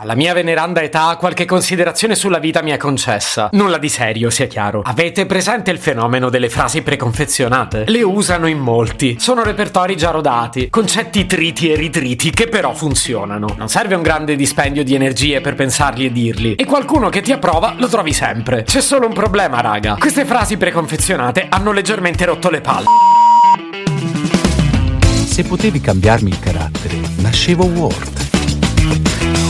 alla mia veneranda età qualche considerazione sulla vita mi è concessa. Nulla di serio, sia chiaro. Avete presente il fenomeno delle frasi preconfezionate? Le usano in molti. Sono repertori già rodati, concetti triti e ritriti che però funzionano. Non serve un grande dispendio di energie per pensarli e dirli. E qualcuno che ti approva lo trovi sempre. C'è solo un problema, raga. Queste frasi preconfezionate hanno leggermente rotto le palle. Se potevi cambiarmi il carattere, nascevo Ward.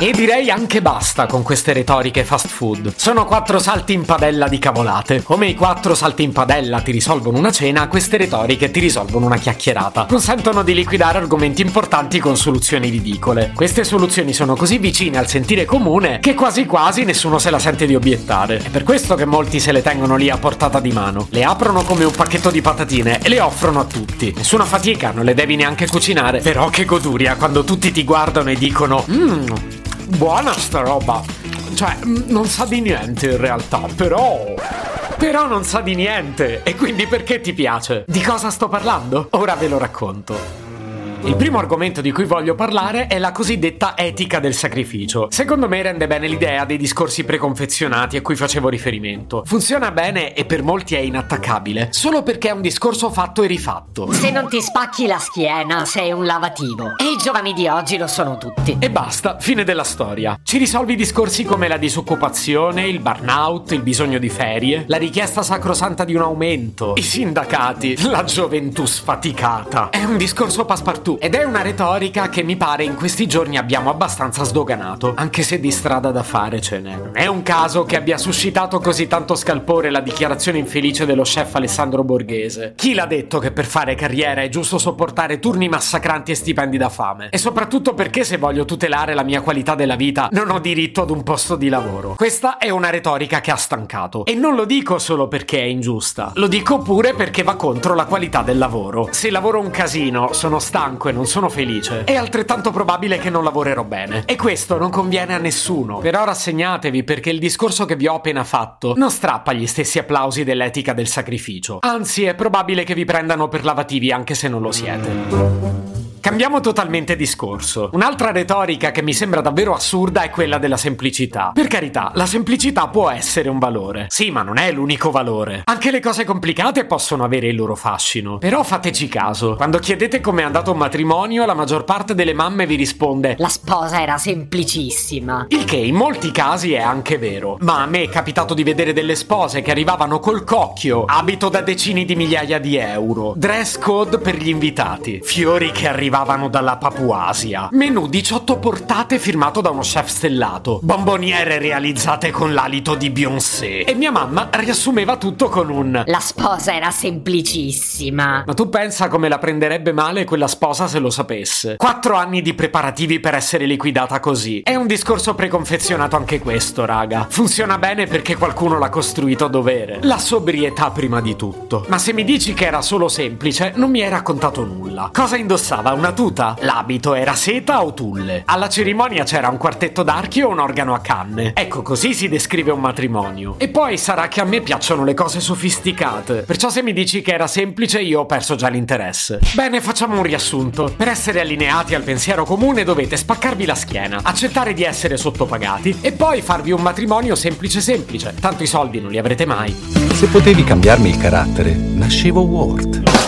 E direi anche basta con queste retoriche fast food. Sono quattro salti in padella di cavolate. Come i quattro salti in padella ti risolvono una cena, queste retoriche ti risolvono una chiacchierata. Consentono di liquidare argomenti importanti con soluzioni ridicole. Queste soluzioni sono così vicine al sentire comune che quasi quasi nessuno se la sente di obiettare. È per questo che molti se le tengono lì a portata di mano. Le aprono come un pacchetto di patatine e le offrono a tutti. Nessuna fatica, non le devi neanche cucinare. Però che goduria quando tutti ti guardano e dicono Mmm, buona sta roba. Cioè, mm, non sa di niente in realtà, però... Però non sa di niente. E quindi perché ti piace? Di cosa sto parlando? Ora ve lo racconto. Il primo argomento di cui voglio parlare è la cosiddetta etica del sacrificio. Secondo me rende bene l'idea dei discorsi preconfezionati a cui facevo riferimento. Funziona bene e per molti è inattaccabile, solo perché è un discorso fatto e rifatto. Se non ti spacchi la schiena, sei un lavativo. E i giovani di oggi lo sono tutti. E basta, fine della storia. Ci risolvi discorsi come la disoccupazione, il burnout, il bisogno di ferie, la richiesta sacrosanta di un aumento, i sindacati, la gioventù sfaticata. È un discorso passepartout ed è una retorica che mi pare in questi giorni abbiamo abbastanza sdoganato, anche se di strada da fare ce n'è. È un caso che abbia suscitato così tanto scalpore la dichiarazione infelice dello chef Alessandro Borghese. Chi l'ha detto che per fare carriera è giusto sopportare turni massacranti e stipendi da fame? E soprattutto perché se voglio tutelare la mia qualità della vita non ho diritto ad un posto di lavoro? Questa è una retorica che ha stancato. E non lo dico solo perché è ingiusta, lo dico pure perché va contro la qualità del lavoro. Se lavoro un casino, sono stanco e non sono felice, è altrettanto probabile che non lavorerò bene. E questo non conviene a nessuno. Però rassegnatevi perché il discorso che vi ho appena fatto non strappa gli stessi applausi dell'etica del sacrificio. Anzi, è probabile che vi prendano per lavativi anche se non lo siete. Cambiamo totalmente discorso. Un'altra retorica che mi sembra davvero assurda è quella della semplicità. Per carità, la semplicità può essere un valore. Sì, ma non è l'unico valore. Anche le cose complicate possono avere il loro fascino. Però fateci caso. Quando chiedete com'è andato un matrimonio, la maggior parte delle mamme vi risponde La sposa era semplicissima. il che in molti casi è anche vero. Ma a me è capitato di vedere delle spose che arrivavano col cocchio, abito da decine di migliaia di euro, dress code per gli invitati, fiori che arrivavano dalla Papuasia, menù 18 portate firmato da uno chef stellato, bomboniere realizzate con l'alito di Beyoncé. E mia mamma riassumeva tutto con un La sposa era semplicissima. ma tu pensa come la prenderebbe male quella sposa se lo sapesse? Quattro anni di preparativi per essere liquidata così. È un discorso preconfezionato anche questo, raga. Funziona bene perché qualcuno l'ha costruito a dovere. La sobrietà prima di tutto. Ma se mi dici che era solo semplice, non mi hai raccontato nulla. Cosa indossava? Una tuta? L'abito era seta o tulle? Alla cerimonia c'era un quartetto d'archi o un organo a canne? Ecco, così si descrive un matrimonio. E poi sarà che a me piacciono le cose sofisticate. Perciò se mi dici che era semplice, io ho perso già l'interesse. Bene, facciamo un riassunto. Per essere allineati al pensiero comune dovete spaccarvi la schiena, accettare di essere sottopagati e poi farvi un matrimonio semplice semplice. Tanto i soldi non li avrete mai. Se potevi cambiarmi il carattere, nascevo Ward.